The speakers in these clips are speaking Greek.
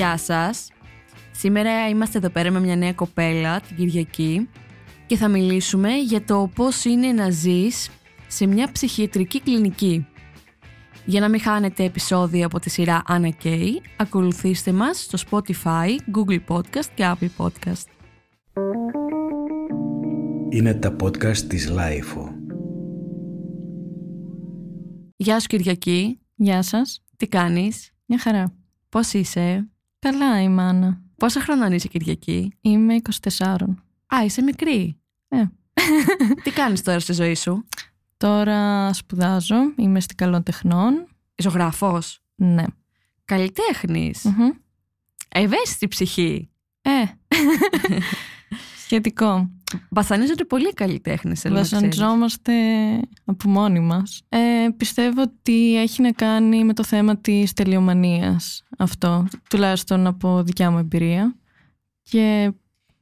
Γεια σας. Σήμερα είμαστε εδώ πέρα με μια νέα κοπέλα την Κυριακή και θα μιλήσουμε για το πώς είναι να ζεις σε μια ψυχιατρική κλινική. Για να μην χάνετε επεισόδια από τη σειρά Anna Kay, ακολουθήστε μας στο Spotify, Google Podcast και Apple Podcast. Είναι τα podcast της Lifeo. Γεια σου Κυριακή, Γεια σας. τι κάνεις, Μια χαρά. πώς είσαι, Καλά είμαι, Άννα. πόσα χρονών είσαι Κυριακή; Είμαι 24. Α, είσαι μικρή. Ε. τι κάνεις τώρα στη ζωή σου, Τώρα σπουδάζω. Είμαι στην Καλών Τεχνών. ζωγράφος, Ναι. καλλιτέχνης, Μμμ. ευαίσθητη ψυχή; Ε. Σχετικό. Βασανίζονται πολλοί καλλιτέχνε. Βασανιζόμαστε από μόνοι μας. Ε, πιστεύω ότι έχει να κάνει με το θέμα της τελειομανίας αυτό. Τουλάχιστον από δικιά μου εμπειρία. Και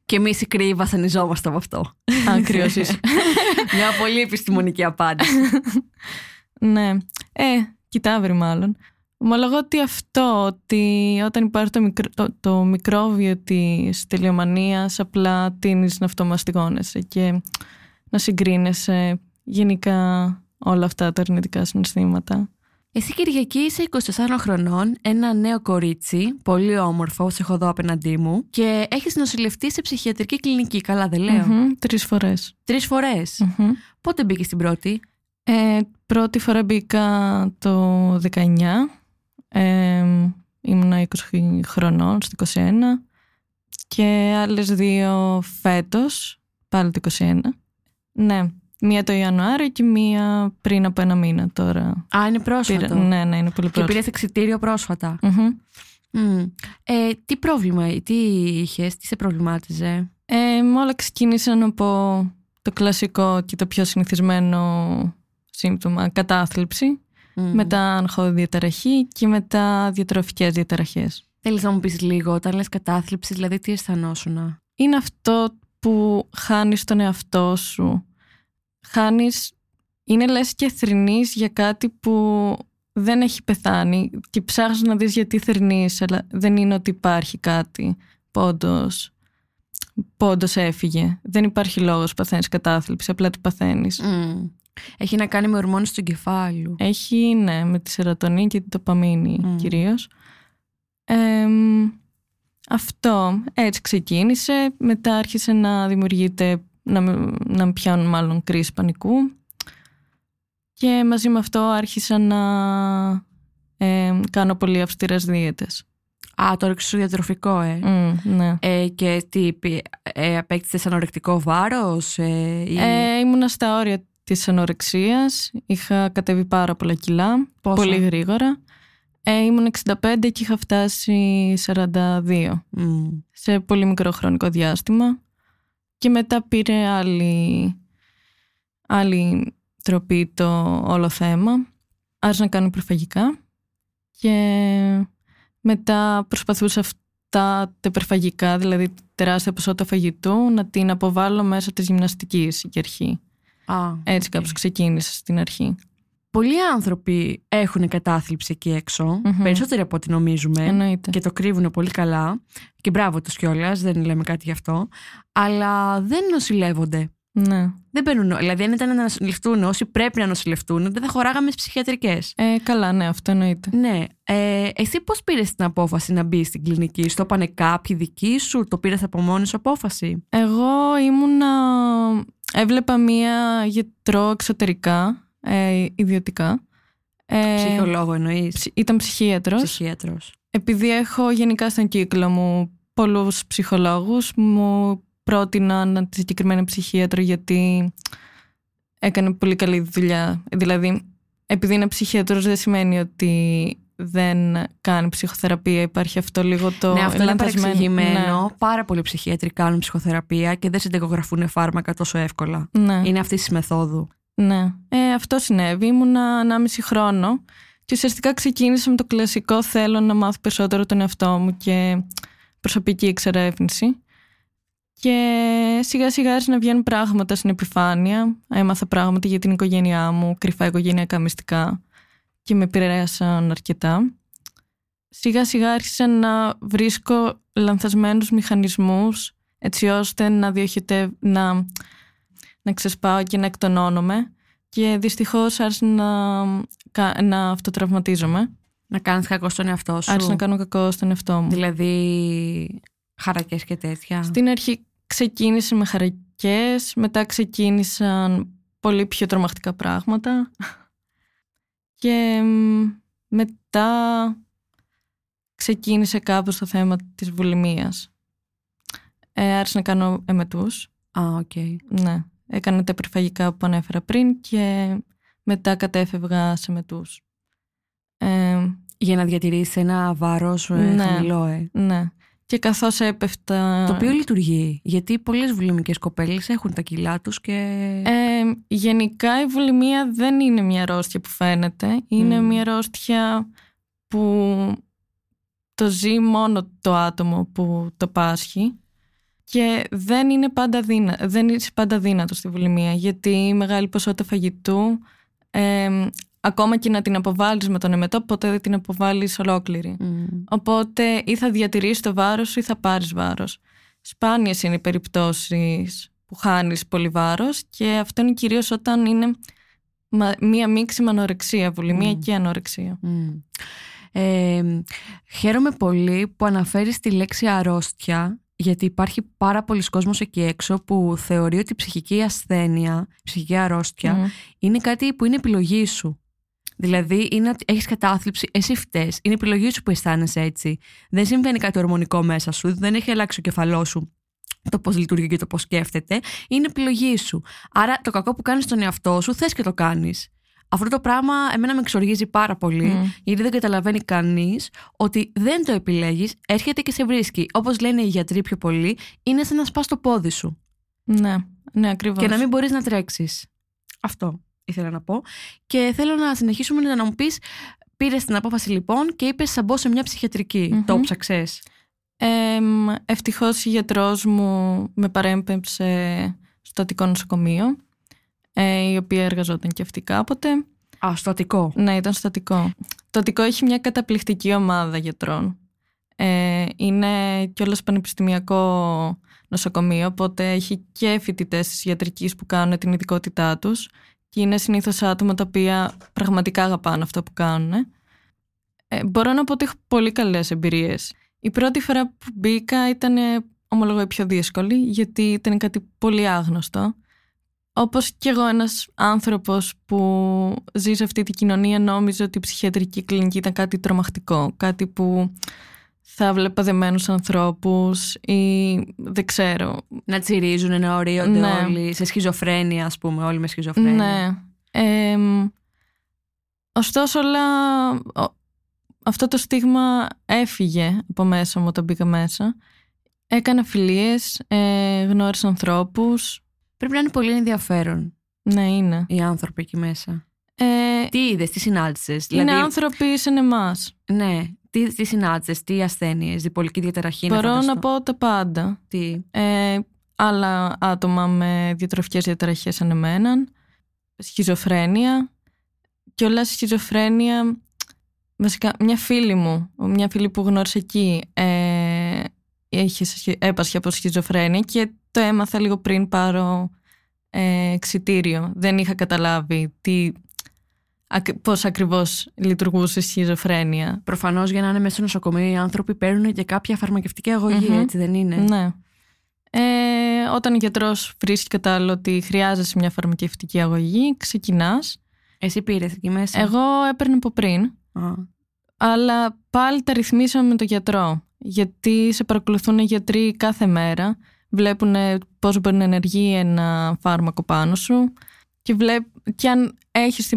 Και εμείς οι κρύοι βασανιζόμαστε από αυτό. άκριος είσαι. Μια πολύ επιστημονική απάντηση. Ναι. Ε, κοιτάβρι μάλλον. Ομολογώ ότι αυτό, ότι όταν υπάρχει το, μικρο, το, το μικρόβιο της τελειομανίας απλά τίνεις να αυτομαστιγώνεσαι και να συγκρίνεσαι γενικά όλα αυτά τα αρνητικά συναισθήματα. Εσύ Κυριακή είσαι 24 χρονών, ένα νέο κορίτσι, πολύ όμορφο, σε έχω εδώ απέναντί μου και έχεις νοσηλευτεί σε ψυχιατρική κλινική, καλά δεν λέω. Μμμ, τρεις φορές. Τρεις φορές. Μμμ. Πότε μπήκες στην πρώτη; Ε, πρώτη φορά μπήκα το 19. Ε, ήμουνα 20 χρονών, στο 21. Και άλλες δύο φέτος, πάλι το 21. Ναι, μία το Ιανουάριο και μία πριν από ένα μήνα τώρα. Α, είναι πρόσφατο. Πήρα- ναι, ναι, είναι πολύ Και πρόσφατο. πήρε εξητήριο πρόσφατα. Μμμ. Μμ. Ε, τι πρόβλημα, τι είχες, τι σε προβλημάτιζε; Ε, με όλα ξεκίνησαν από το κλασικό και το πιο συνηθισμένο σύμπτωμα, κατάθλιψη. Μμ. μετά αγχοδιαταραχή και μετά διατροφικές διαταραχές. Θέλεις να μου πεις λίγο, όταν λες κατάθλιψη, δηλαδή τι αισθανόσουνα; Είναι αυτό που χάνεις τον εαυτό σου. Χάνεις, είναι λες και θρηνείς για κάτι που δεν έχει πεθάνει και ψάχνεις να δεις γιατί θρηνείς, αλλά δεν είναι ότι υπάρχει κάτι πόντος, πόντος έφυγε. Δεν υπάρχει λόγος που παθαίνεις κατάθλιψη, απλά τι παθαίνεις. Μμ. Έχει να κάνει με ορμόνες του εγκεφάλου. Έχει, ναι, με τη σερωτονίνη και την τοπαμίνη Μμ. κυρίως. Εμ, αυτό έτσι ξεκίνησε. Μετά άρχισε να δημιουργείται, να, με- να με πιάνουν μάλλον κρίση πανικού. Και μαζί με αυτό άρχισα να εμ, κάνω πολύ αυστηρές δίαιτες. Α, το όρεξε σου διατροφικό, ε. Μμ, ναι. ε και τι, πι- ε, απέκτησες ανορεκτικό βάρος ε, ή Ε, ήμουνα στα όρια της ανορεξίας. Είχα κατέβει πάρα πολλά κιλά. πόσα; Πολύ γρήγορα. Ε, ήμουν 65 και είχα φτάσει 42 Μμ. σε πολύ μικρό χρονικό διάστημα και μετά πήρε άλλη, άλλη τροπή το όλο θέμα. Άρχισα να κάνω υπερφαγικά και μετά προσπαθούσα αυτά τα υπερφαγικά, δηλαδή τεράστια ποσότητα φαγητού, να την αποβάλω μέσω της γυμναστικής για αρχή. Α, Έτσι οκ. κάπως ξεκίνησα στην αρχή. Πολλοί άνθρωποι έχουν κατάθλιψη εκεί έξω, Μμμ. περισσότεροι από ό,τι νομίζουμε Εννοείται. και το κρύβουν πολύ καλά και μπράβο τους κιόλας, δεν λέμε κάτι γι' αυτό, αλλά δεν νοσηλεύονται. Ναι. Δεν παίρνουν, δηλαδή αν ήταν να νοσηλευτούν όσοι πρέπει να νοσηλευτούν, δεν θα χωράγαμε στις ψυχιατρικές. Ε, καλά, ναι, αυτό εννοείται. Ναι. Ε, εσύ πώς πήρες την απόφαση να μπεις στην κλινική, στο είπανε κάποιοι δικοί σου, το πήρες από μόνη σου απόφαση; Εγώ ήμουνα... Έβλεπα μία γιατρό εξωτερικά, ε, ιδιωτικά. Ε, Ψυχολόγο εννοείς, ψ- Ήταν ψυχίατρος. ψυχίατρος. Επειδή έχω γενικά στον κύκλο μου πολλούς ψυχολόγους, μου πρότειναν τη συγκεκριμένη ψυχίατρο γιατί έκανε πολύ καλή δουλειά. Δηλαδή, επειδή είναι ψυχίατρος δεν σημαίνει ότι δεν κάνει ψυχοθεραπεία. Υπάρχει αυτό λίγο το ναι, αυτό είναι λανθασμένο- παρεξηγημένο. Ναι. Πάρα πολλοί ψυχίατροι κάνουν ψυχοθεραπεία και δεν συνταγογραφούν φάρμακα τόσο εύκολα. Ναι. Είναι αυτής της μεθόδου. Ναι, ε, αυτό συνέβη. Ήμουνα 1,5 χρόνο και ουσιαστικά ξεκίνησα με το κλασικό θέλω να μάθω περισσότερο τον εαυτό μου και προσωπική εξερεύνηση. Και σιγά σιγά άρχισαν να βγαίνουν πράγματα στην επιφάνεια. Έμαθα πράγματα για την οικογένειά μου, κρυφά οικογενειακά μυστικά και με επηρέασαν αρκετά. σιγά σιγά άρχισα να βρίσκω λανθασμένους μηχανισμούς έτσι ώστε να διοχετεύω, να, να ξεσπάω και να εκτονώνομαι και δυστυχώς άρχισα να, να αυτοτραυματίζομαι. Να κάνεις κακό στον εαυτό σου. Άρχισα να κάνω κακό στον εαυτό μου. Δηλαδή χαρακές και τέτοια. Στην αρχή ξεκίνησε με χαρακές, μετά ξεκίνησαν πολύ πιο τρομακτικά πράγματα και μετά ξεκίνησε κάπως το θέμα της βουλημίας. Ε, άρχισα να κάνω εμετούς. Α, οκ. Ναι. Έκανα τα υπερφαγικά που ανέφερα πριν και μετά κατέφευγα σε εμετούς. Ε, Για να διατηρήσεις ένα βάρος ε, ναι, χαμηλό, ε. Ναι. Και καθώς έπεφτα... Το οποίο λειτουργεί, γιατί πολλές βουλημικές κοπέλες έχουν τα κιλά τους και... Ε, γενικά η βουλημία δεν είναι μια αρρώστια που φαίνεται. Είναι μια αρρώστια που το ζει μόνο το άτομο που το πάσχει και δεν είναι πάντα, δύνα, δεν είναι πάντα δύνατος στη βουλημία γιατί η μεγάλη ποσότητα φαγητού ε, ακόμα και να την αποβάλεις με τον εμετό ποτέ δεν την αποβάλεις ολόκληρη. Οπότε ή θα διατηρήσεις το βάρος ή θα πάρεις βάρος. Σπάνιες είναι οι περιπτώσεις που χάνεις πολύ βάρος και αυτό είναι κυρίως όταν είναι μία μίξη με ανορεξία, βουλημία και ανορεξία. Ε, χαίρομαι πολύ που αναφέρεις τη λέξη αρρώστια γιατί υπάρχει πάρα πολλοί κόσμος εκεί έξω που θεωρεί ότι η ψυχική ασθένεια, η ψυχική αρρώστια είναι κάτι που είναι επιλογή σου. Δηλαδή είναι ότι έχεις κατάθλιψη, εσύ φταίει. Είναι επιλογή σου που αισθάνεσαι έτσι. Δεν συμβαίνει κάτι ορμονικό μέσα σου, δεν έχει αλλάξει ο κεφαλός σου το πώς λειτουργεί και το πώς σκέφτεται. Είναι επιλογή σου. Άρα το κακό που κάνεις στον εαυτό σου θες και το κάνεις. Αυτό το πράγμα εμένα με εξοργίζει πάρα πολύ, γιατί δεν καταλαβαίνει κανείς ότι δεν το επιλέγεις, έρχεται και σε βρίσκει. Όπως λένε οι γιατροί πιο πολύ, είναι σαν να σπάς το πόδι σου. Ναι, ναι, ακριβώς. Και να μην μπορείς να τρέξεις. Αυτό ήθελα να πω. Και θέλω να συνεχίσουμε να μου πεις, πήρες την απόφαση λοιπόν και είπες θα μπω σε μια ψυχιατρική. Το ψαξε. Ε, Ευτυχώς η γιατρός μου με παρέμπεψε στο Αττικό Νοσοκομείο ε, η οποία εργαζόταν και αυτή κάποτε. Α, στο Αττικό; Ναι, ήταν στο Αττικό. Το Αττικό έχει μια καταπληκτική ομάδα γιατρών. Ε, είναι κιόλας πανεπιστημιακό νοσοκομείο, οπότε έχει και φοιτητές της ιατρική που κάνουν την ειδικότητά τους. Και είναι συνήθως άτομα τα οποία πραγματικά αγαπάνε αυτό που κάνουν. Ε, μπορώ να πω ότι έχω πολύ καλές εμπειρίες. Η πρώτη φορά που μπήκα ήταν, ομολογώ, η πιο δύσκολη, γιατί ήταν κάτι πολύ άγνωστο όπως και εγώ ένας άνθρωπος που ζει σε αυτή τη κοινωνία νόμιζε ότι η ψυχιατρική κλινική ήταν κάτι τρομακτικό, κάτι που θα βλέπα δεμένους ανθρώπους ή δεν ξέρω. Να τσιρίζουν, να ορίονται ναι. όλοι, σε σχιζοφρένεια ας πούμε, όλοι με σχιζοφρένεια. Ναι. Ε, ωστόσο, όλα, αυτό το στίγμα έφυγε από μέσα μου όταν μπήκα μέσα. Έκανα φιλίες, ε, γνώρισα ανθρώπους, Πρέπει να είναι πολύ ενδιαφέρον. Ναι, είναι. Οι άνθρωποι εκεί μέσα. Ε, τι είδες, τι συνάντησες. Είναι δηλαδή... άνθρωποι σαν εμάς. Ναι. Τι, τι συνάντησες, τι ασθένειες, διπολική διαταραχή. Μπορώ να, να πω τα πάντα. Τι; Ε, άλλα άτομα με διατροφικές διαταραχές σαν εμένα, σχιζοφρένεια και όλα σχιζοφρένεια, βασικά μια φίλη μου, μια φίλη που γνώρισε εκεί, ε, είχε, έπασχε από σχιζοφρένεια και το έμαθα λίγο πριν πάρω ε, εξιτήριο. Δεν είχα καταλάβει τι, πώς ακριβώς λειτουργούσε η σχιζοφρένεια. Προφανώς για να είναι μέσα στο νοσοκομείο οι άνθρωποι παίρνουν και κάποια φαρμακευτική έτσι δεν είναι; Ναι. Ε, όταν ο γιατρός βρίσκει κατάλληλο ότι χρειάζεσαι μια φαρμακευτική αγωγή, ξεκινάς. Εσύ πήρες εκεί μέσα; Εγώ έπαιρνε από πριν. Αλλά πάλι τα ρυθμίσαμε με τον γιατρό. Γιατί σε παρακολουθούν οι γιατροί κάθε μέρα βλέπουν πώς μπορεί να ενεργεί ένα φάρμακο πάνω σου και, βλέπ, και αν έχεις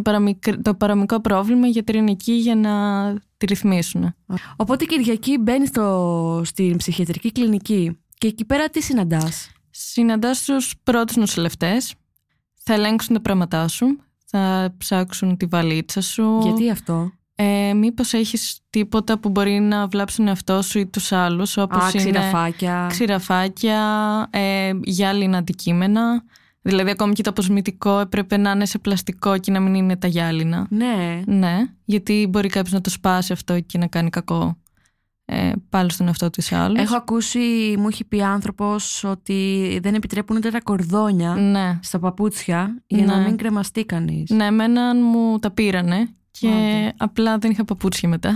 το παραμικρό πρόβλημα, οι γιατροί είναι εκεί για να τη ρυθμίσουν. Οπότε Κυριακή μπαίνεις στο, στην ψυχιατρική κλινική και εκεί πέρα τι συναντάς; Συναντάς τους πρώτους νοσηλευτές, θα ελέγξουν τα πράγματά σου, θα ψάξουν τη βαλίτσα σου. Γιατί αυτό; Ε, μήπως έχεις τίποτα που μπορεί να βλάψει τον εαυτό σου ή τους άλλους όπως Α, είναι ξηραφάκια, ξηραφάκια ε, γυάλινα αντικείμενα δηλαδή ακόμη και το αποσμητικό έπρεπε να είναι σε πλαστικό και να μην είναι τα γυάλινα ναι. ναι γιατί μπορεί κάποιος να το σπάσει αυτό και να κάνει κακό ε, πάλι στον εαυτό της άλλους. Έχω ακούσει, μου έχει πει άνθρωπος ότι δεν επιτρέπουν ούτε τα κορδόνια Ναι. στα παπούτσια για να Ναι. μην κρεμαστεί κανείς. Ναι, εμένα μου τα πήρανε και Άντε. απλά δεν είχα παπούτσια μετά.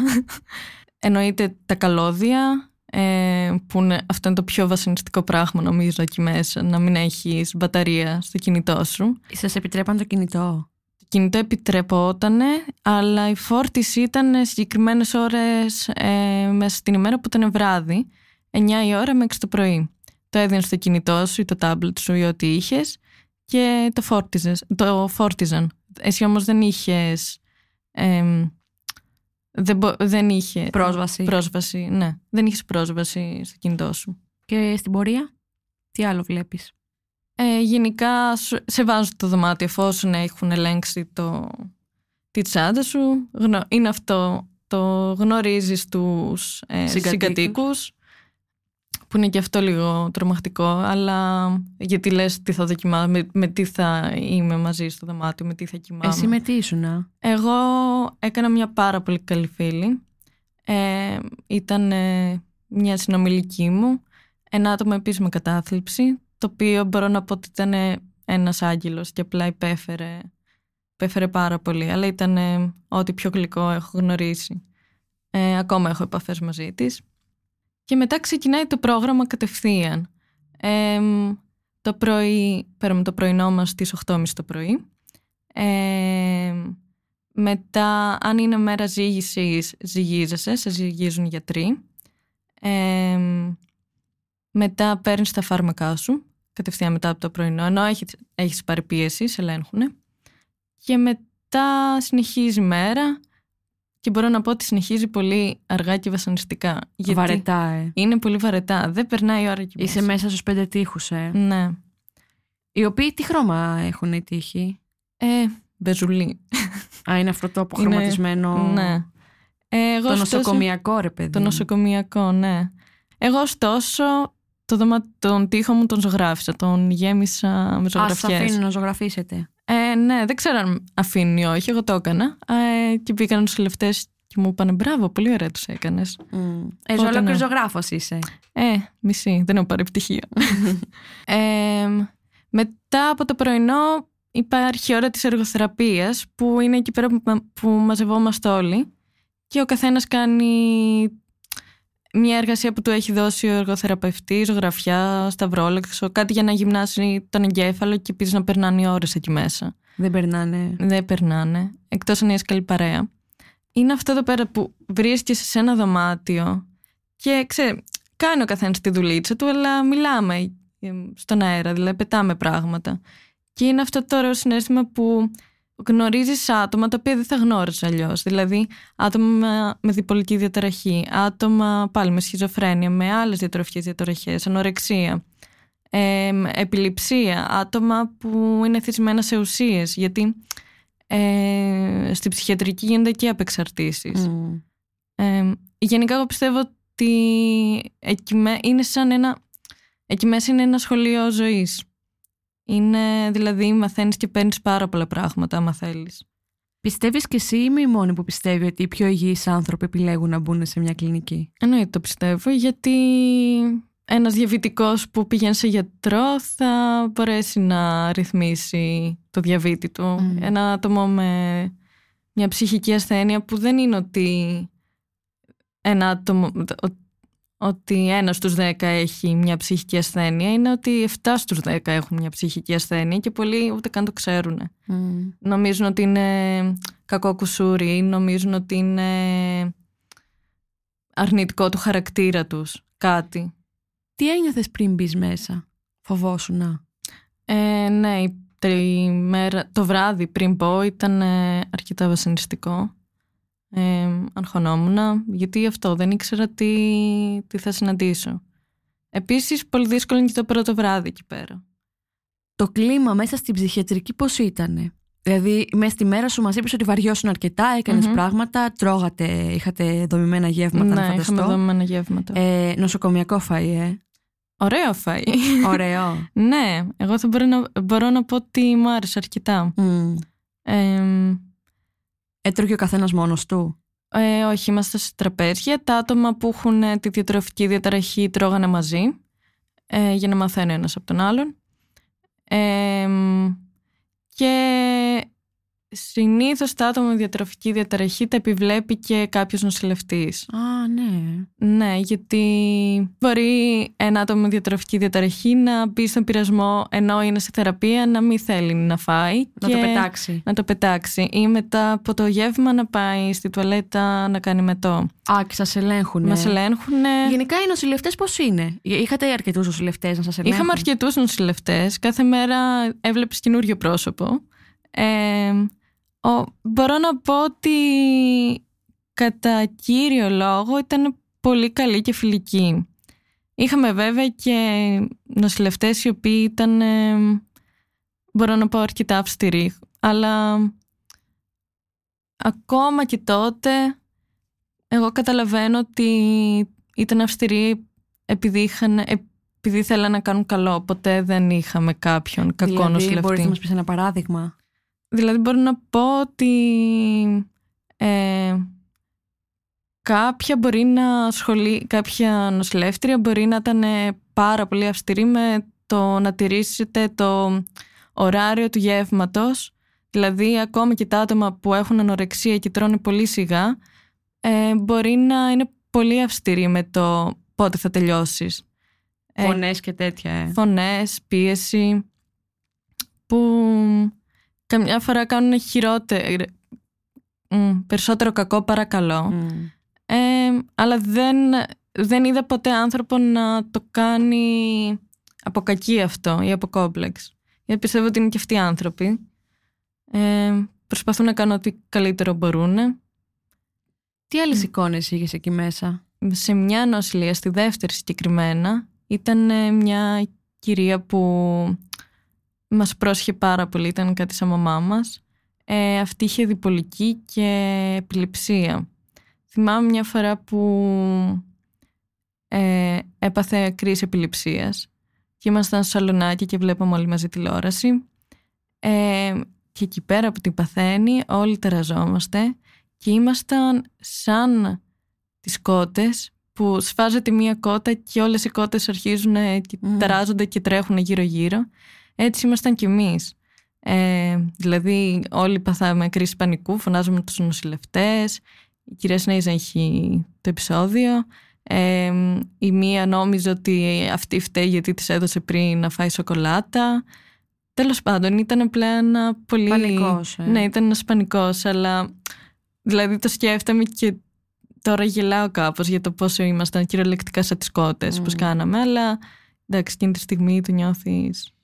Εννοείται τα καλώδια, ε, που είναι, αυτό είναι το πιο βασανιστικό πράγμα νομίζω εκεί μέσα, να μην έχεις μπαταρία στο κινητό σου. Σας επιτρέπαν το κινητό; Το κινητό επιτρεπότανε, αλλά η φόρτιση ήταν συγκεκριμένες ώρες ε, μέσα στην ημέρα που ήταν βράδυ, 9 η ώρα μέχρι το πρωί. Το έδινες στο κινητό σου ή το τάμπλετ σου ή ό,τι είχες και το, φόρτιζες, το φόρτιζαν. Εσύ όμως δεν είχες... εμ, δεν, μπο- δεν είχε Πρόσβαση. πρόσβαση, ναι. Δεν είχες πρόσβαση στο κινητό σου. Και στην πορεία, τι άλλο βλέπεις; Ε, γενικά σου- σε βάζουν το δωμάτιο εφόσον έχουν ελέγξει το, τη τσάντα σου. Γνω- είναι αυτό το γνωρίζεις τους ε, Συγκατοίκους. συγκατοίκους που είναι και αυτό λίγο τρομακτικό αλλά γιατί λες τι θα δοκιμάσω με, με τι θα είμαι μαζί στο δωμάτιο με τι θα κοιμάμαι Εσύ με τι ήσουνα. εγώ έκανα μια πάρα πολύ καλή φίλη. Ε, ήταν ε, μια συνομιλική μου. Ένα άτομο επίσης με κατάθλιψη, το οποίο μπορώ να πω ότι ήταν ε, ένας άγγελος και απλά υπέφερε, υπέφερε πάρα πολύ. Αλλά ήταν ε, ό,τι πιο γλυκό έχω γνωρίσει. Ε, ακόμα έχω επαφές μαζί της. Και μετά ξεκινάει το πρόγραμμα κατευθείαν. Ε, το πρωί, πέραμε το πρωινό μας στις 8.30 το πρωί. Ε, μετά, αν είναι μέρα ζήγησης, ζυγίζεσαι, σε ζυγίζουν γιατροί. Ε, μετά παίρνεις τα φάρμακά σου, κατευθείαν μετά από το πρωινό, ενώ έχεις, έχεις πάρει πίεση, σε ελέγχουνε. Και μετά συνεχίζει η μέρα και μπορώ να πω ότι συνεχίζει πολύ αργά και βασανιστικά. Γιατί Βαρετά, ε. Είναι πολύ βαρετά. Δεν περνάει η ώρα εκεί Είσαι μέσα στους πέντε τείχους, ε. Ναι. Οι οποίοι τι χρώμα έχουν οι τείχοι; Ε, μπεζουλί. Α, είναι αυτό το αποχρωματισμένο. Ναι. Ε, εγώ Το ωστόσο- νοσοκομιακό, ρε παιδί. Το νοσοκομιακό, ναι. Εγώ ωστόσο το δωμα... τον τοίχο μου τον ζωγράφισα, τον γέμισα με Α, σας ζωγραφιές. αφήνουν να ζωγραφίσετε. Ε, ναι, δεν ξέρω αν αφήνει ή όχι, εγώ το έκανα. Ε, και πήγαν τους ελευτές και μου είπανε μπράβο, πολύ ωραία τους έκανες. Ε, Οπότε, ολόκληρο ναι. ζωγράφος είσαι. Ε, μισή, δεν έχω πάρει πτυχίο. ε, μετά από το πρωινό υπάρχει η ώρα της εργοθεραπείας που είναι εκεί πέρα που, μα- που μαζευόμαστε όλοι και ο καθένας κάνει μια εργασία που του έχει δώσει ο εργοθεραπευτής, ζωγραφιά, σταυρόλεξο, κάτι για να γυμνάσει τον εγκέφαλο και επίσης να περνάνε οι ώρες εκεί μέσα. Δεν περνάνε. Δεν περνάνε, εκτός αν είσαι καλή παρέα. Είναι αυτό εδώ πέρα που βρίσκεσαι σε ένα δωμάτιο και ξέρει, κάνει ο καθένας τη δουλίτσα του, αλλά μιλάμε ε, στον αέρα, δηλαδή πετάμε πράγματα. Και είναι αυτό το ωραίο συνέστημα που γνωρίζεις άτομα τα οποία δεν θα γνώριζες αλλιώς. Δηλαδή άτομα με- με διπολική διαταραχή, άτομα πάλι με σχιζοφρένεια, με άλλες διατροφικές διαταραχές, ανορεξία, ε, επιληψία, άτομα που είναι θυσμένα σε ουσίες, γιατί ε, στην ψυχιατρική γίνονται και απεξαρτήσεις. Μμ. Ε, γενικά εγώ πιστεύω ότι εκεί, με- είναι σαν ένα, εκεί μέσα είναι ένα σχολείο ζωής. Είναι δηλαδή μαθαίνεις και παίρνεις πάρα πολλά πράγματα άμα θέλεις. Πιστεύεις και εσύ ή είμαι η μόνη που πιστεύει ότι οι πιο υγιείς άνθρωποι επιλέγουν να μπουν σε μια κλινική; Εννοείται το πιστεύω γιατί ένας διαβητικός που πηγαίνει σε γιατρό θα μπορέσει να ρυθμίσει το διαβήτη του. Μμ. Ένα άτομο με μια ψυχική ασθένεια που δεν είναι ότι ένα άτομο, ο- ότι ένας στους δέκα έχει μια ψυχική ασθένεια, είναι ότι 7 στους 10 έχουν μια ψυχική ασθένεια και πολλοί ούτε καν το ξέρουν. Νομίζουν ότι είναι κακό κουσούρι, νομίζουν ότι είναι αρνητικό του χαρακτήρα τους κάτι. Τι ένιωθες πριν μπεις μέσα, φοβόσουνα; Ε, ναι, η τρι- μέρα, το βράδυ πριν πω ήταν ε, αρκετά βασανιστικό. Ε, αγχωνόμουν, γιατί αυτό δεν ήξερα τι, τι θα συναντήσω. Επίσης, πολύ δύσκολο είναι και το πρώτο βράδυ εκεί πέρα. Το κλίμα μέσα στην ψυχιατρική πώς ήτανε; Δηλαδή, μέσα στη μέρα σου μας είπες ότι βαριώσουν αρκετά, έκανες Μμμ. πράγματα, τρώγατε, είχατε δομημένα γεύματα, να ναι, φανταστώ. είχαμε δομημένα γεύματα. Ε, νοσοκομιακό φαΐ, ε. Ωραίο φαΐ. Ωραίο. ναι, εγώ θα μπορώ να, μπορώ να πω ότι μου άρεσε αρκετά. Μμ. Ε, Έτρωγε ο καθένας μόνος του; Ε, όχι, είμαστε σε τραπέζια. Τα άτομα που έχουν ε, τη διατροφική διαταραχή τρώγανε μαζί ε, για να μαθαίνει ένας από τον άλλον. Ε, και συνήθως τα άτομα με διατροφική διαταραχή τα επιβλέπει και κάποιος νοσηλευτής. Α, ναι. Ναι, γιατί μπορεί ένα άτομο με διατροφική διαταραχή να μπει στον πειρασμό ενώ είναι σε θεραπεία να μην θέλει να φάει. Να το πετάξει. Να το πετάξει. Ή μετά από το γεύμα να πάει στη τουαλέτα να κάνει μετό. Α, και σας ελέγχουν. Μας ελέγχουν. Γενικά οι νοσηλευτές πώς είναι; Είχατε αρκετούς νοσηλευτές να σας ελέγχουν; Είχαμε αρκετούς νοσηλευτές. Κάθε μέρα έβλεπες καινούριο πρόσωπο. Ε, ο, μπορώ να πω ότι κατά κύριο λόγο ήταν πολύ καλή και φιλική. Είχαμε βέβαια και νοσηλευτές οι οποίοι ήταν, ε, μπορώ να πω, αρκετά αυστηροί. Αλλά ακόμα και τότε εγώ καταλαβαίνω ότι ήταν αυστηροί επειδή, είχαν, επειδή θέλαν να κάνουν καλό. Ποτέ δεν είχαμε κάποιον κακό δηλαδή, νοσηλευτή. Μπορείς να μας πεις ένα παράδειγμα; Δηλαδή μπορώ να πω ότι ε, κάποια μπορεί να σχολεί, κάποια νοσηλεύτρια μπορεί να ήταν πάρα πολύ αυστηρή με το να τηρήσετε το ωράριο του γεύματος. Δηλαδή ακόμα και τα άτομα που έχουν ανορεξία και τρώνε πολύ σιγά ε, μπορεί να είναι πολύ αυστηρή με το πότε θα τελειώσεις. Φωνές και τέτοια. Ε. Φωνές, πίεση που καμιά φορά κάνουν χειρότερο, περισσότερο κακό παρά καλό. Ε, αλλά δεν, δεν είδα ποτέ άνθρωπο να το κάνει από κακή αυτό ή από κόμπλεξ. Γιατί πιστεύω ότι είναι και αυτοί οι άνθρωποι. Ε, προσπαθούν να κάνουν ό,τι καλύτερο μπορούν. Τι άλλες mm. εικόνες είχες εκεί μέσα; Σε μια νοσηλεία, στη δεύτερη συγκεκριμένα, ήταν ε, μια κυρία που μας πρόσχε πάρα πολύ, ήταν κάτι σαν μαμά μας. Ε, αυτή είχε διπολική και επιληψία. Θυμάμαι μια φορά που ε, έπαθε κρίση επιληψίας και ήμασταν στο σαλονάκι και βλέπαμε όλοι μαζί τηλεόραση ε, και εκεί πέρα που την παθαίνει όλοι τεραζόμαστε και ήμασταν σαν τις κότες που σφάζεται μία κότα και όλες οι κότες αρχίζουν και mm. τεράζονται και τρέχουν γύρω γύρω έτσι ήμασταν κι εμείς. Ε, δηλαδή όλοι παθάμε κρίση πανικού, φωνάζουμε τους νοσηλευτές, η κυρία Σνέιζα έχει το επεισόδιο. Ε, η μία νόμιζε ότι αυτή φταίει γιατί της έδωσε πριν να φάει σοκολάτα. Τέλος πάντων ήταν απλά ένα πολύ... Πανικός. Ε. Ναι, ήταν ένας πανικός, αλλά δηλαδή το σκέφτομαι και τώρα γελάω κάπως για το πόσο ήμασταν κυριολεκτικά σαν τις κότες, mm. πώς κάναμε, αλλά εντάξει, εκείνη τη στιγμή το νιώθεις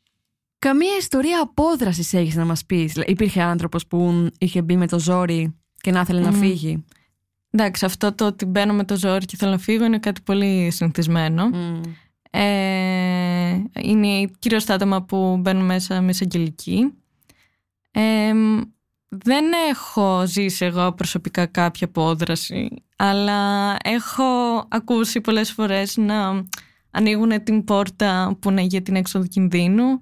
Καμία ιστορία απόδρασης έχεις να μας πεις. Υπήρχε άνθρωπος που είχε μπει με το ζόρι και να ήθελε να φύγει; Εντάξει, αυτό το ότι μπαίνω με το ζόρι και θέλω να φύγω είναι κάτι πολύ συνηθισμένο. Ε, είναι κυρίως τα άτομα που μπαίνουν μέσα μες εισαγγελική. Ε, δεν έχω ζήσει εγώ προσωπικά κάποια απόδραση, αλλά έχω ακούσει πολλές φορές να ανοίγουν την πόρτα που είναι για την έξοδο κινδύνου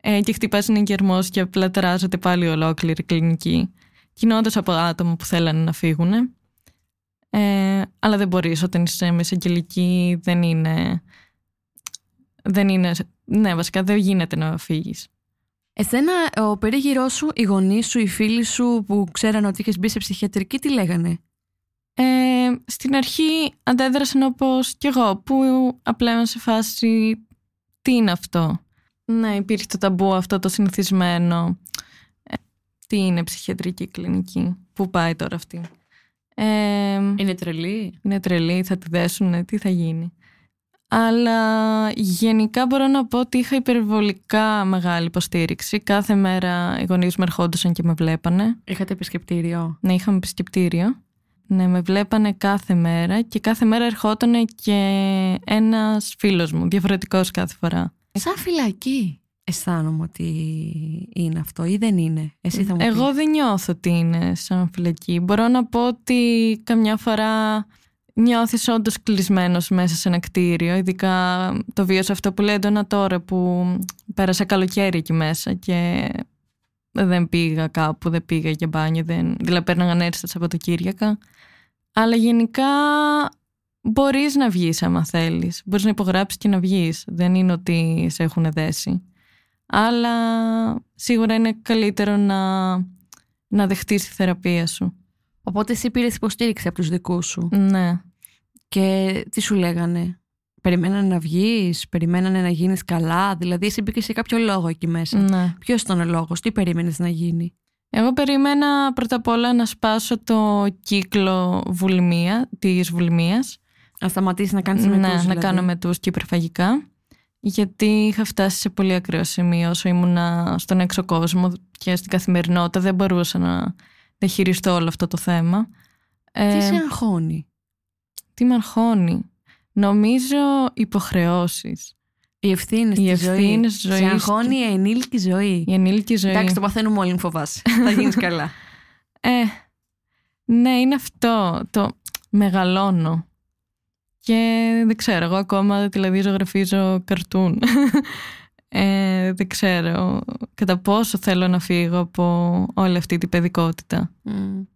ε, και χτυπάς ένα γερμό και απλά τεράζεται πάλι ολόκληρη κλινική. Κοινώντα από άτομα που θέλανε να φύγουν. Ε, αλλά δεν μπορείς όταν είσαι με εισαγγελική, δεν είναι. Δεν είναι. Ναι, βασικά δεν γίνεται να φύγεις. Εσένα, ο περίγυρός σου, οι γονείς σου, οι φίλοι σου που ξέραν ότι είχες μπει σε ψυχιατρική, τι λέγανε; Ε, στην αρχή αντέδρασαν όπως κι εγώ, που απλά είμαι σε φάση τι είναι αυτό; Ναι, υπήρχε το ταμπού αυτό το συνηθισμένο. Ε, τι είναι ψυχιατρική κλινική, πού πάει τώρα αυτή; Ε, είναι τρελή. Είναι τρελή, θα τη δέσουν, τι θα γίνει. Αλλά γενικά μπορώ να πω ότι είχα υπερβολικά μεγάλη υποστήριξη. Κάθε μέρα οι γονείς μου ερχόντουσαν και με βλέπανε. Είχατε επισκεπτήριο; Ναι, είχαμε επισκεπτήριο. Ναι, με βλέπανε κάθε μέρα και κάθε μέρα ερχόταν και ένας φίλος μου, διαφορετικός κάθε φορά. Σαν φυλακή αισθάνομαι ότι είναι αυτό ή δεν είναι. Εσύ θα μου Εγώ δεν νιώθω ότι είναι σαν φυλακή. Μπορώ να πω ότι καμιά φορά νιώθεις όντως κλεισμένος μέσα σε ένα κτίριο. Ειδικά το βίωσα αυτό που λέει έντονα τώρα που πέρασα καλοκαίρι εκεί μέσα και δεν πήγα κάπου, δεν πήγα για μπάνιο. Δεν... Δηλαδή πέρναγαν έτσι τα Σαββατοκύριακα. Αλλά γενικά μπορείς να βγεις άμα θέλεις. Μπορείς να υπογράψεις και να βγεις. Δεν είναι ότι σε έχουν δέσει. Αλλά σίγουρα είναι καλύτερο να, να δεχτείς τη θεραπεία σου. Οπότε εσύ πήρες υποστήριξη από τους δικούς σου. Ναι. Και τι σου λέγανε; Περιμένανε να βγεις, περιμένανε να γίνεις καλά; Δηλαδή εσύ μπήκες σε κάποιο λόγο εκεί μέσα. ναι. Ποιος ήταν ο λόγος, τι περίμενες να γίνει; Εγώ περίμενα πρώτα απ' όλα να σπάσω το κύκλο βουλημία, της βουλημίας. Να σταματήσεις να κάνεις ναι, μετούς, να δηλαδή. κάνω μετούς και υπερφαγικά. Γιατί είχα φτάσει σε πολύ ακραίο σημείο όσο ήμουνα στον έξω κόσμο και στην καθημερινότητα δεν μπορούσα να διαχειριστώ όλο αυτό το θέμα. Τι Ε, σε αγχώνει; τι με αγχώνει; Νομίζω υποχρεώσεις. Οι ευθύνες Οι στη ζωή. ευθύνες της Σε ζωής αγχώνει η ενήλικη ζωή. Η ενήλικη ζωή. Εντάξει, το παθαίνουμε όλοι, μην φοβάσαι. Θα γίνεις καλά. Ε, ναι, είναι αυτό. Το μεγαλώνω. Και δεν ξέρω, εγώ ακόμα δηλαδή ζωγραφίζω καρτούν. Ε, δεν ξέρω κατά πόσο θέλω να φύγω από όλη αυτή την παιδικότητα. Mm.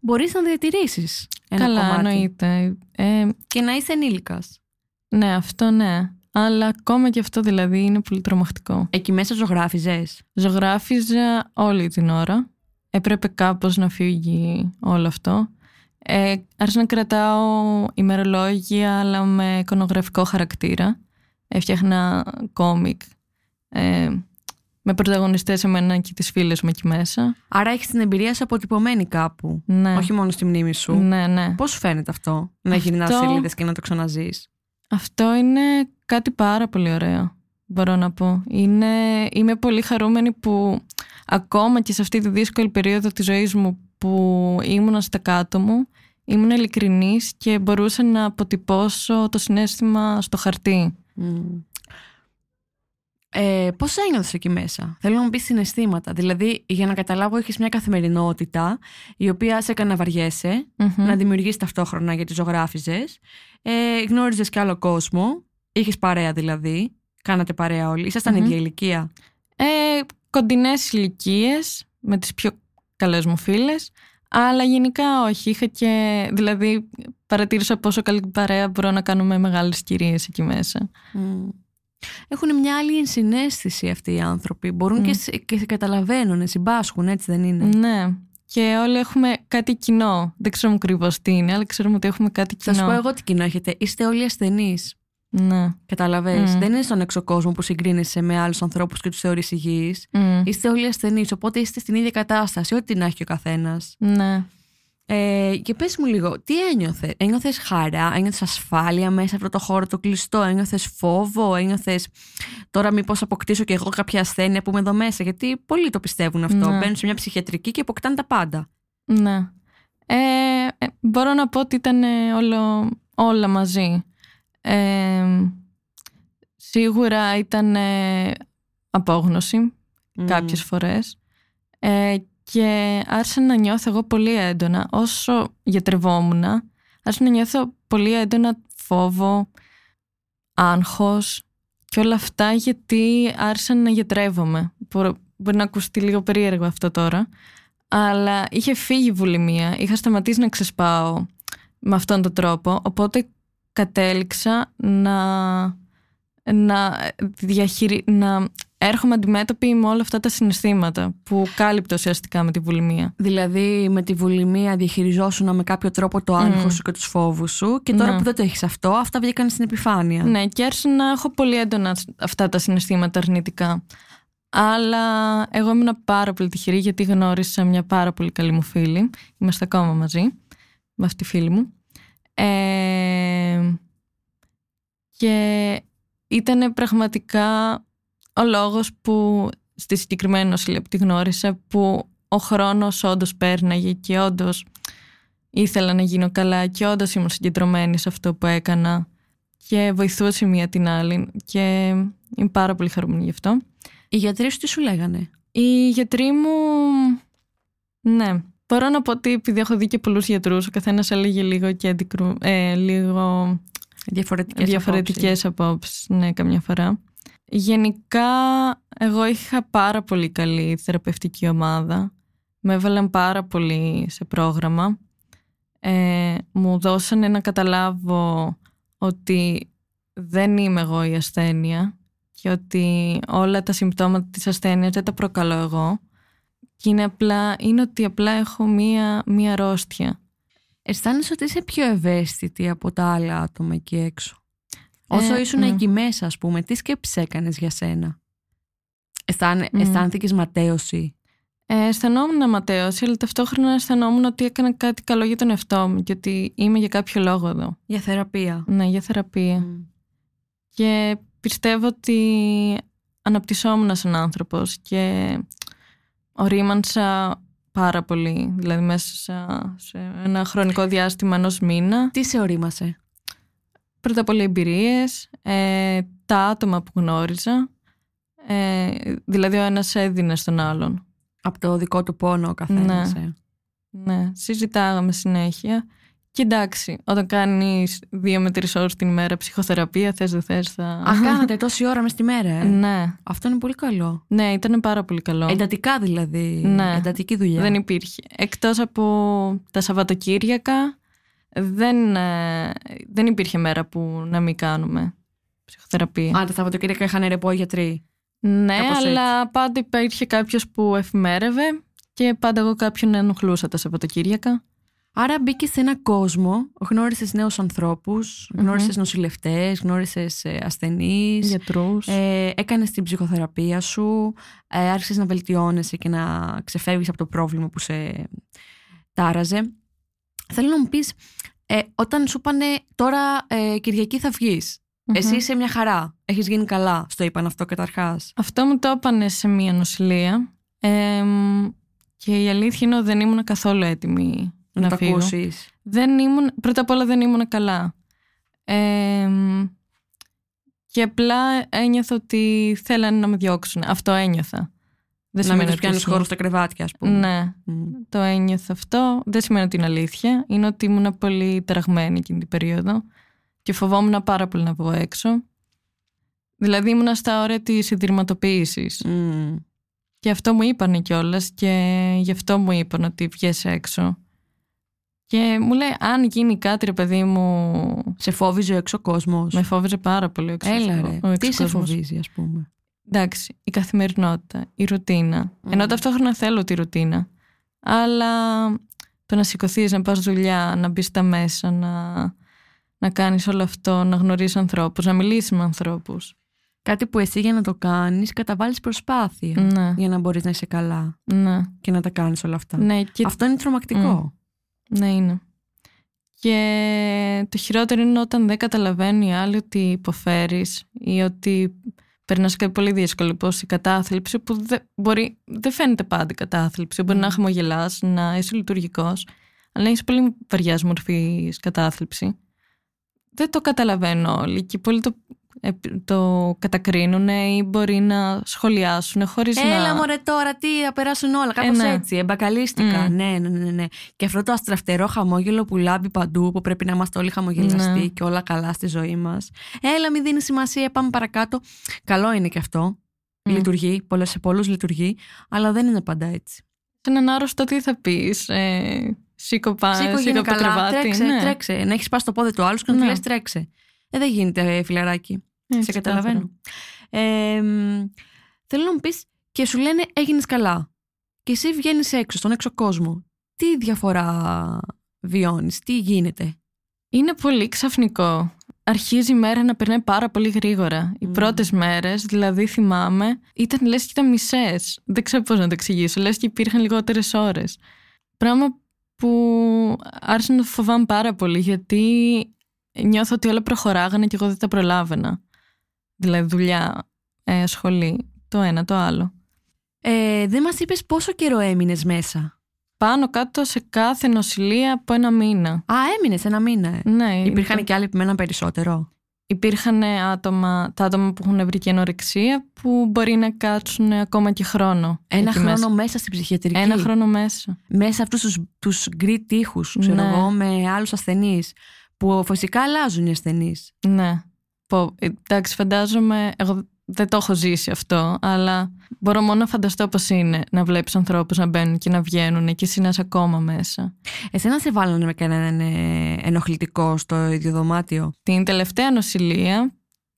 Μπορείς να διατηρήσεις ένα Καλά, κομμάτι. εννοείται. Ε, Και να είσαι ενήλικας. ναι, αυτό ναι. Αλλά ακόμα και αυτό δηλαδή είναι πολύ τρομακτικό. Εκεί μέσα ζωγράφιζες; Ζωγράφιζα όλη την ώρα. Έπρεπε κάπως να φύγει όλο αυτό. Ε, άρχισα να κρατάω ημερολόγια αλλά με εικονογραφικό χαρακτήρα. Έφτιαχνα κόμικ ε, με πρωταγωνιστές εμένα και τις φίλες μου εκεί μέσα. Άρα έχεις την εμπειρία σου αποτυπωμένη κάπου. Ναι, Όχι μόνο στη μνήμη σου. ναι, ναι. Πώς σου φαίνεται αυτό, να γυρνάς Αυτό- σελίδες και να το ξαναζείς; Αυτό είναι κάτι πάρα πολύ ωραίο, μπορώ να πω. Είναι, είμαι πολύ χαρούμενη που ακόμα και σε αυτή τη δύσκολη περίοδο της ζωής μου που ήμουνα στα κάτω μου, ήμουν ειλικρινής και μπορούσα να αποτυπώσω το συνέστημα στο χαρτί. Ε, Πώς ένιωθες εκεί μέσα, Θέλω να μου πεις συναισθήματα. Δηλαδή, για να καταλάβω, έχεις μια καθημερινότητα η οποία σε έκανε να βαριέσαι, Μμμ. να δημιουργήσει ταυτόχρονα γιατί ζωγράφιζες. Ε, Γνώριζες και άλλο κόσμο. Είχες παρέα δηλαδή. Κάνατε παρέα όλοι. Ήσασταν Μμμ. ίδια ηλικία; Ε, κοντινές ηλικίες με τις πιο καλές μου φίλες, αλλά γενικά όχι. Είχα και, δηλαδή, παρατήρησα πόσο καλή παρέα μπορώ να κάνουμε μεγάλες κυρίες εκεί μέσα. Έχουν μια άλλη ενσυναίσθηση αυτοί οι άνθρωποι. Μπορούν και, Μμ. σε, και σε καταλαβαίνουν, συμπάσχουν, έτσι δεν είναι; Ναι. Και όλοι έχουμε κάτι κοινό. Δεν ξέρουμε ακριβώς τι είναι, αλλά ξέρουμε ότι έχουμε κάτι Θα κοινό. σου πω εγώ τι κοινό έχετε. Είστε όλοι ασθενείς. Ναι. Καταλαβες. Μμ. Δεν είναι στον έξω κόσμο που συγκρίνεσαι με άλλους ανθρώπους και τους θεωρείς υγιείς. Μμ. Είστε όλοι ασθενείς, οπότε είστε στην ίδια κατάσταση, ό,τι να έχει και ο καθένας. Ναι. Ε, και πες μου λίγο, τι ένιωθε, ένιωθες χαρά, ένιωθες ασφάλεια μέσα σε αυτό το χώρο το κλειστό, ένιωθες φόβο, ένιωθες τώρα μήπως αποκτήσω και εγώ κάποια ασθένεια που είμαι εδώ μέσα, γιατί πολλοί το πιστεύουν αυτό, Ναι. μπαίνουν σε μια ψυχιατρική και αποκτάνε τα πάντα. Ναι. Ε, ε, μπορώ να πω ότι ήταν ε, όλο, όλα μαζί. Ε, σίγουρα ήταν ε, απόγνωση κάποιες φορές. Ε, και άρχισα να νιώθω εγώ πολύ έντονα όσο γιατρευόμουν άρχισα να νιώθω πολύ έντονα φόβο άγχος και όλα αυτά γιατί άρχισα να γιατρεύομαι. Μπο- μπορεί να ακουστεί λίγο περίεργο αυτό τώρα αλλά είχε φύγει η βουλημία είχα σταματήσει να ξεσπάω με αυτόν τον τρόπο οπότε κατέληξα να να, διαχειρι... να έρχομαι αντιμέτωπη με όλα αυτά τα συναισθήματα που κάλυπτω ουσιαστικά με τη βουλημία. Δηλαδή με τη βουλημία διαχειριζόσουν με κάποιο τρόπο το άγχος Μμ. σου και τους φόβους σου και τώρα Ναι. που δεν το έχεις αυτό, αυτά βγήκαν στην επιφάνεια. Ναι, και άρχισα να έχω πολύ έντονα αυτά τα συναισθήματα αρνητικά. Αλλά εγώ ήμουν πάρα πολύ τυχερή γιατί γνώρισα μια πάρα πολύ καλή μου φίλη. Είμαστε ακόμα μαζί με αυτή τη φίλη μου. Ε, και ήταν πραγματικά ο λόγος που στη συγκεκριμένη νοσηλεία που τη γνώρισα που ο χρόνος όντως πέρναγε και όντως ήθελα να γίνω καλά και όντως ήμουν συγκεντρωμένη σε αυτό που έκανα και βοηθούσε μία την άλλη και είμαι πάρα πολύ χαρούμενη γι' αυτό. Οι γιατροί σου τι σου λέγανε; Οι γιατροί μου, ναι, μπορώ να πω ότι επειδή έχω δει και πολλούς γιατρούς, ο καθένας έλεγε λίγο και αντικρου... ε, λίγο Διαφορετικές, διαφορετικές απόψεις, ναι, καμιά φορά. Γενικά, εγώ είχα πάρα πολύ καλή θεραπευτική ομάδα. Με έβαλαν πάρα πολύ σε πρόγραμμα. ε, μου δώσανε να καταλάβω ότι δεν είμαι εγώ η ασθένεια και ότι όλα τα συμπτώματα της ασθένειας δεν τα προκαλώ εγώ και είναι, απλά, είναι ότι απλά έχω μία, μία αρρώστια. Αισθάνεσαι ότι είσαι πιο ευαίσθητη από τα άλλα άτομα εκεί έξω; Όσο Ε, ήσουν ναι. εκεί μέσα, ας πούμε, τι σκέψεις έκανες για σένα; Αισθάνε, Μμ. Αισθάνθηκες ματέωση; Ε, αισθανόμουν ματέωση, αλλά ταυτόχρονα αισθανόμουν ότι έκανα κάτι καλό για τον εαυτό μου και ότι είμαι για κάποιο λόγο εδώ. Για θεραπεία. Ναι, για θεραπεία. Μμ. Και πιστεύω ότι αναπτυσσόμουν σαν άνθρωπος και ορίμανσα πάρα πολύ. Δηλαδή μέσα σε- σε ένα χρονικό διάστημα ενός μήνα. Τι σε ορίμασε; Πρώτα απ' όλα εμπειρίες, ε, τα άτομα που γνώριζα. Ε, δηλαδή ο ένας έδινε στον άλλον. Από το δικό του πόνο ο καθένας. ε. Ναι, συζητάγαμε συνέχεια. Και εντάξει, όταν κάνεις δύο με τρεις ώρες την ημέρα ψυχοθεραπεία, θες δεν θες θα... Α, κάνατε τόση ώρα μες τη μέρα, ε; ναι, Αυτό είναι πολύ καλό. ναι, ήταν πάρα πολύ καλό. Εντατικά δηλαδή. Ναι. Εντατική δουλειά. Δεν υπήρχε. Εκτός από τα Σαββατοκύριακα, δεν, ε, δεν υπήρχε μέρα που να μην κάνουμε ψυχοθεραπεία. Α, τα Σαββατοκύριακα είχαν ρεπό οι γιατροί. ναι, κάπως αλλά πάντα υπήρχε κάποιος που εφημέρευε και πάντα εγώ κάποιον ενοχλούσα τα Σαββατοκύριακα. Άρα μπήκε σε ένα κόσμο, γνώρισες νέους ανθρώπους, γνώρισες νοσηλευτές, γνώρισες ασθενείς. Γιατρούς. Ε, Έκανες την ψυχοθεραπεία σου, ε, άρχισες να βελτιώνεσαι και να ξεφεύγεις από το πρόβλημα που σε τάραζε. Θέλω να μου πεις, ε, όταν σου είπανε τώρα ε, Κυριακή θα βγεις, εσύ είσαι μια χαρά, έχεις γίνει καλά, στο είπαν αυτό καταρχάς. Αυτό μου το έπανε σε μία νοσηλεία ε, και η αλήθεια είναι ότι δεν ήμουν καθόλου έτοιμη Να, να, το φύγω. ακούσει. Δεν ήμουν, πρώτα απ' όλα δεν ήμουν καλά. Ε, και απλά ένιωθα ότι θέλανε να με διώξουν. Αυτό ένιωθα. Δεν Να μην σημαίνει τους ότι πιάνεις ισχύει. χώρο στα κρεβάτια, ας πούμε. Ναι, Μμ. το ένιωθα αυτό. Δεν σημαίνει ότι είναι αλήθεια. Είναι ότι ήμουν πολύ ταραγμένη εκείνη την περίοδο και φοβόμουν πάρα πολύ να βγω έξω. Δηλαδή ήμουν στα όρια της ιδρυματοποίησης. Μμ. Και αυτό μου είπανε κιόλας και γι' αυτό μου είπαν ότι βγες έξω. Και μου λέει, αν γίνει κάτι ρε παιδί μου, Σε φόβιζε ο έξω κόσμο. με φόβιζε πάρα πολύ ο έξω Έλα ο ρε. έξω Τι σε κόσμος. φοβίζει, ας πούμε. Εντάξει, η καθημερινότητα, η ρουτίνα. Ενώ ταυτόχρονα θέλω τη ρουτίνα. Αλλά το να σηκωθείς, να πας δουλειά, να μπεις στα μέσα, να, να κάνεις όλο αυτό, να γνωρίσεις ανθρώπους, να μιλήσεις με ανθρώπους. Κάτι που εσύ για να το κάνεις, καταβάλεις προσπάθεια. Ναι, Για να μπορείς να είσαι καλά ναι, και να τα κάνεις όλα αυτά. ναι. Και Αυτό είναι τρομακτικό. Ναι, είναι. Και το χειρότερο είναι όταν δεν καταλαβαίνουν οι άλλοι ότι υποφέρεις ή ότι περνάς κάτι πολύ δύσκολο, όπως η κατάθλιψη που δεν, μπορεί, δεν φαίνεται πάντα η κατάθλιψη. Μπορεί να χαμογελάς, να είσαι λειτουργικός, αλλά έχεις πολύ βαριάς μορφής κατάθλιψη. Δεν το καταλαβαίνουν όλοι και πολλοί το, ε, το κατακρίνουν ή μπορεί να σχολιάσουν χωρίς Έλα να... μωρέ τώρα, τι θα περάσουν όλα. Κάπως ναι. έτσι. Εμπακαλίστηκα. Μμ. Ναι, ναι, ναι, ναι. Και αυτό το αστραφτερό χαμόγελο που λάμπει παντού, που πρέπει να είμαστε όλοι χαμογελαστοί Ναι. και όλα καλά στη ζωή μας. Έλα, μην δίνεις σημασία, πάμε παρακάτω. Καλό είναι και αυτό. Μμ. Λειτουργεί, πολλές, σε πολλούς λειτουργεί, αλλά δεν είναι πάντα έτσι. Σε έναν άρρωστο τι θα πεις, ε, σήκω, πά, Σήκω, σήκω γίνε από το καλά. κρεβάτι. Τρέξε, ναι. τρέξε. Να έχεις πάσει το πόδι του άλλου και να του Ναι. λες τρέξε. Ε, δεν γίνεται, ε, φιλαράκι. Έτσι, Σε καταλαβαίνω. Ε, μ, θέλω να μου πεις και σου λένε έγινες καλά. Και εσύ βγαίνεις έξω, στον έξω κόσμο. Τι διαφορά βιώνεις, τι γίνεται; Είναι πολύ ξαφνικό. Αρχίζει η μέρα να περνάει πάρα πολύ γρήγορα. Οι Μμ. πρώτες μέρες, δηλαδή θυμάμαι, ήταν λες και ήταν μισές. Δεν ξέρω πώς να το εξηγήσω. Λες και υπήρχαν λιγότερες ώρες. Πράγμα που άρχισε να το φοβάμαι πάρα πολύ γιατί νιώθω ότι όλα προχωράγανε και εγώ δεν τα προλάβαινα. Δηλαδή δουλειά, ε, σχολή, το ένα, το άλλο. Ε, δεν μας είπες πόσο καιρό έμεινες μέσα; Πάνω κάτω σε κάθε νοσηλεία από ένα μήνα. Α, έμεινες ένα μήνα. ε. Ναι, Υπήρχαν και άλλοι που μέναν περισσότερο; Υπήρχαν άτομα, τα άτομα που έχουν βρει και ανορεξία που μπορεί να κάτσουν ακόμα και χρόνο. Ένα εκεί χρόνο μέσα. μέσα, στην ψυχιατρική. Ένα χρόνο μέσα. Μέσα αυτούς τους τους γκρι τείχους, ξέρω Ναι. εγώ, με άλλους ασθενείς. Που φυσικά αλλάζουν οι ασθενείς. Ναι. Πω, εντάξει, φαντάζομαι, εγώ δεν το έχω ζήσει αυτό, αλλά μπορώ μόνο να φανταστώ πώς είναι να βλέπεις ανθρώπους να μπαίνουν και να βγαίνουν και εσύ να είσαι ακόμα μέσα. Εσένα σε βάλανε με κανέναν ε, ενοχλητικό στο ίδιο δωμάτιο; Την τελευταία νοσηλεία,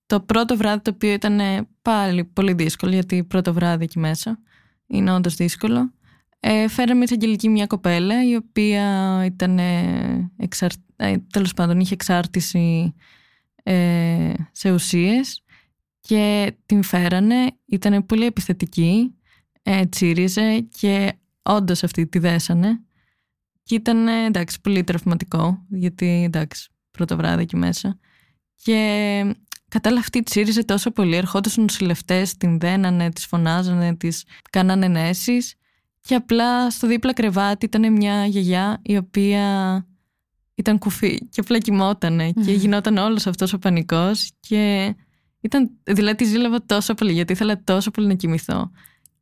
το πρώτο βράδυ το οποίο ήταν πάλι πολύ δύσκολο, γιατί πρώτο βράδυ εκεί μέσα είναι όντως δύσκολο. Ε, φέραμε εισαγγελική μια κοπέλα η οποία ήταν εξαρ... ε, τέλος πάντων είχε εξάρτηση ε, σε ουσίες και την φέρανε, ήταν πολύ επιθετική, ε, τσίριζε και όντως αυτή τη δέσανε και ήταν εντάξει πολύ τραυματικό γιατί εντάξει πρώτο βράδυ εκεί μέσα. Και κατάλαβα αυτή τσίριζε τόσο πολύ ερχόντουσαν οι νοσηλευτές, την δένανε, τις φωνάζανε, τις κάνανε ενέσεις και απλά στο δίπλα κρεβάτι ήταν μια γιαγιά η οποία ήταν κουφή και απλά κοιμότανε και γινόταν όλος αυτός ο πανικός και ήταν, δηλαδή τη ζήλευα τόσο πολύ γιατί ήθελα τόσο πολύ να κοιμηθώ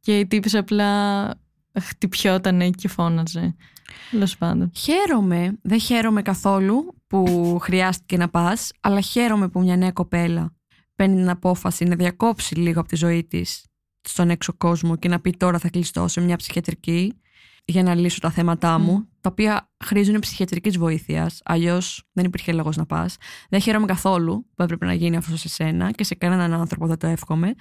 και η τύπης απλά χτυπιότανε και φώναζε. Τέλος πάντων. Χαίρομαι, δεν χαίρομαι καθόλου που χρειάστηκε να πας, αλλά χαίρομαι που μια νέα κοπέλα παίρνει την απόφαση να διακόψει λίγο από τη ζωή της στον έξω κόσμο και να πει τώρα θα κλειστώ σε μια ψυχιατρική για να λύσω τα θέματά μου, τα οποία χρήζουν ψυχιατρικής βοήθειας. Αλλιώς δεν υπήρχε λόγος να πας. Δεν χαίρομαι καθόλου που έπρεπε να γίνει αυτό σε σένα και σε κανέναν άνθρωπο δεν το εύχομαι.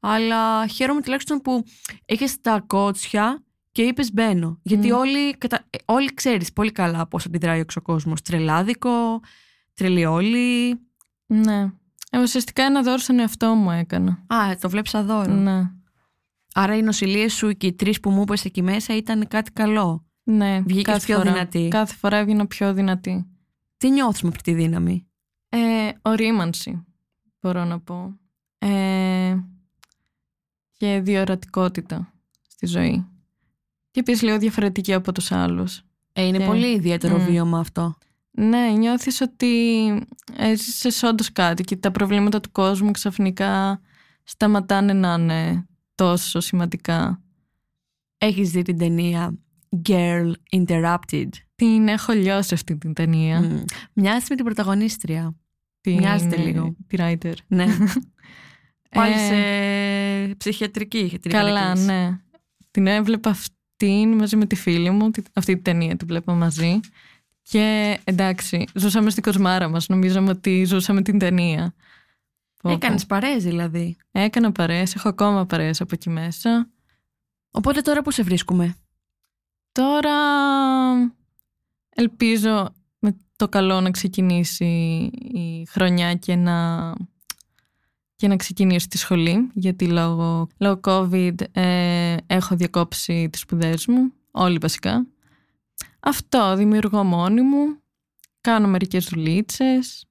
Αλλά χαίρομαι τουλάχιστον που έχει τα κότσια και είπες μπαίνω. Γιατί όλοι, κατα... όλοι ξέρεις πολύ καλά πώς αντιδράει ο εξωκόσμος. Τρελάδικο, τρελή όλοι. Ναι. Ε, ουσιαστικά ένα δώρο στον εαυτό μου έκανα. Α, το βλέπεις αδώρο. Ναι. Άρα οι νοσηλίες σου και οι τρεις που μου είπες εκεί μέσα ήταν κάτι καλό. Ναι, Βγήκες πιο φορά. δυνατή. Κάθε φορά έβγαινα πιο δυνατή. Τι νιώθεις με αυτή τη δύναμη; Ε, ορίμανση, μπορώ να πω. Ε, και διορατικότητα στη ζωή. Και επίσης λίγο διαφορετική από τους άλλους. Ε, είναι Και- πολύ ιδιαίτερο Μμ. βίωμα αυτό. Ναι, νιώθεις ότι έζησες όντως κάτι και τα προβλήματα του κόσμου ξαφνικά σταματάνε να είναι τόσο σημαντικά. Έχεις δει την ταινία Girl Interrupted; Την έχω λιώσει αυτή την ταινία. Μμ. Μοιάζει με την πρωταγωνίστρια. Την, μοιάζεται λίγο. Τη writer. Ναι. Πάλι Ε, σε ψυχιατρική. Την Καλά, χαρακτήρισε. ναι. Την έβλεπα αυτήν μαζί με τη φίλη μου. τη- Αυτή τη ταινία την βλέπα μαζί. Και εντάξει, ζούσαμε στην κοσμάρα μας. Νομίζαμε ότι ζούσαμε την ταινία. Πω, πω. Έκανες παρέες δηλαδή. Έκανα παρέες, έχω ακόμα παρέες από εκεί μέσα. Οπότε τώρα που σε βρίσκουμε; Τώρα ελπίζω με το καλό να ξεκινήσει η χρονιά και να, και να ξεκινήσω τη σχολή γιατί λόγω, λόγω COVID ε, έχω διακόψει τις σπουδές μου, όλοι βασικά. Αυτό, δημιουργώ μόνη μου, κάνω μερικές δουλίτσες,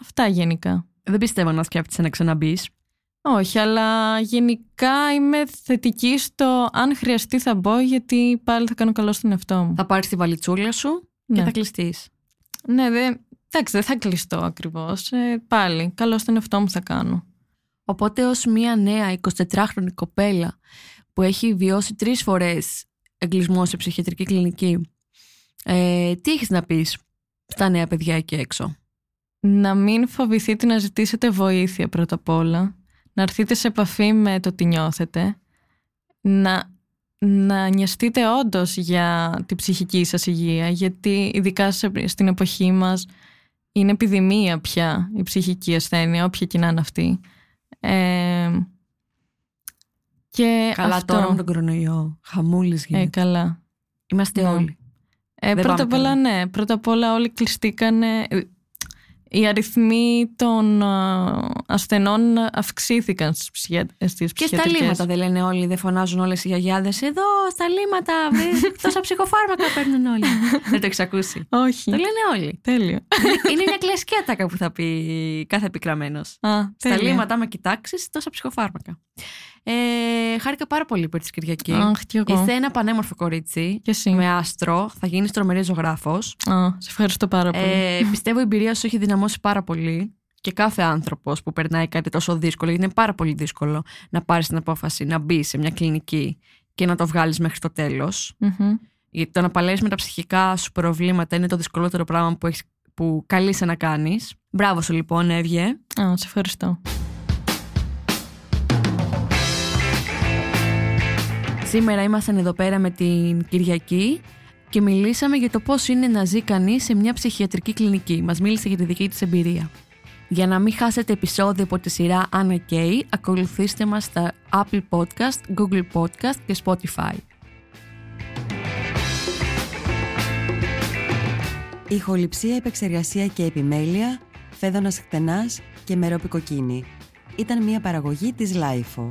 αυτά γενικά. Δεν πιστεύω να σκέφτεσαι να ξαναμπείς. Όχι, αλλά γενικά είμαι θετική στο αν χρειαστεί θα μπω γιατί πάλι θα κάνω καλό στον εαυτό μου. Θα πάρεις τη βαλιτσούλα σου και Ναι. θα κλειστείς. Ναι, δε, εντάξει, δεν θα κλειστώ ακριβώς. Ε, πάλι, καλό στον εαυτό μου θα κάνω. Οπότε ως μια νέα 24χρονη κοπέλα που έχει βιώσει τρεις φορές εγκλισμό σε ψυχιατρική κλινική, ε, τι έχεις να πεις στα νέα παιδιά εκεί έξω; Να μην φοβηθείτε να ζητήσετε βοήθεια πρώτα απ' όλα. Να έρθετε σε επαφή με το τι νιώθετε. Να, να νοιαστείτε όντως για την ψυχική σας υγεία. Γιατί ειδικά σε- στην εποχή μας είναι επιδημία πια η ψυχική ασθένεια, όποια και να είναι αυτή. Ε, και Καλά αυτό, τώρα με τον κορονοϊό. Χαμούλης ε, γίνεται. καλά. Είμαστε ναι. όλοι. Ε, Δεν πρώτα πάμε απ' όλα, καλά. ναι. Πρώτα απ' όλα όλοι κλειστήκανε. Ε, Οι αριθμοί των α, ασθενών αυξήθηκαν στις, ψυχια... στις Και στα ψυχιατρικές. λίμματα δεν λένε όλοι, δεν φωνάζουν όλες οι γιαγιάδες Εδώ στα λίμματα, βρε, τόσα ψυχοφάρμακα παίρνουν όλοι. δεν το έχει ακούσει. Όχι. το λένε όλοι. Τέλειο. Είναι μια κλασική ατάκα που θα πει κάθε επικραμένο. Α, Στα τέλεια. λίμματα, άμα κοιτάξεις, τόσα ψυχοφάρμακα. Ε, χάρηκα πάρα πολύ που ήρθες Κυριακή. Αχ, κι εγώ. Είσαι ένα πανέμορφο κορίτσι. Και εσύ. Με άστρο, θα γίνεις τρομερή ζωγράφος. Α, σε ευχαριστώ πάρα πολύ. Ε, πιστεύω η εμπειρία σου έχει δυναμώσει πάρα πολύ. Και κάθε άνθρωπος που περνάει κάτι τόσο δύσκολο, γιατί είναι πάρα πολύ δύσκολο να πάρεις την απόφαση να μπεις σε μια κλινική και να το βγάλεις μέχρι το τέλος. Μμμ. Γιατί το να παλέσει με τα ψυχικά σου προβλήματα είναι το δυσκολότερο πράγμα που, έχεις, που καλείσαι να κάνεις. Μπράβο σου λοιπόν, έβγε. Α, σε ευχαριστώ. Σήμερα ήμασταν εδώ πέρα με την Κυριακή και μιλήσαμε για το πώς είναι να ζει κανείς σε μια ψυχιατρική κλινική. Μας μίλησε για τη δική της εμπειρία. Για να μην χάσετε επεισόδιο από τη σειρά Anna Kay, ακολουθήστε μας στα Apple Podcast, Google Podcast και Spotify. Ηχοληψία, επεξεργασία και επιμέλεια, φέδωνας χτενάς και μερόπικοκίνη. Ήταν μια παραγωγή της Lifeo.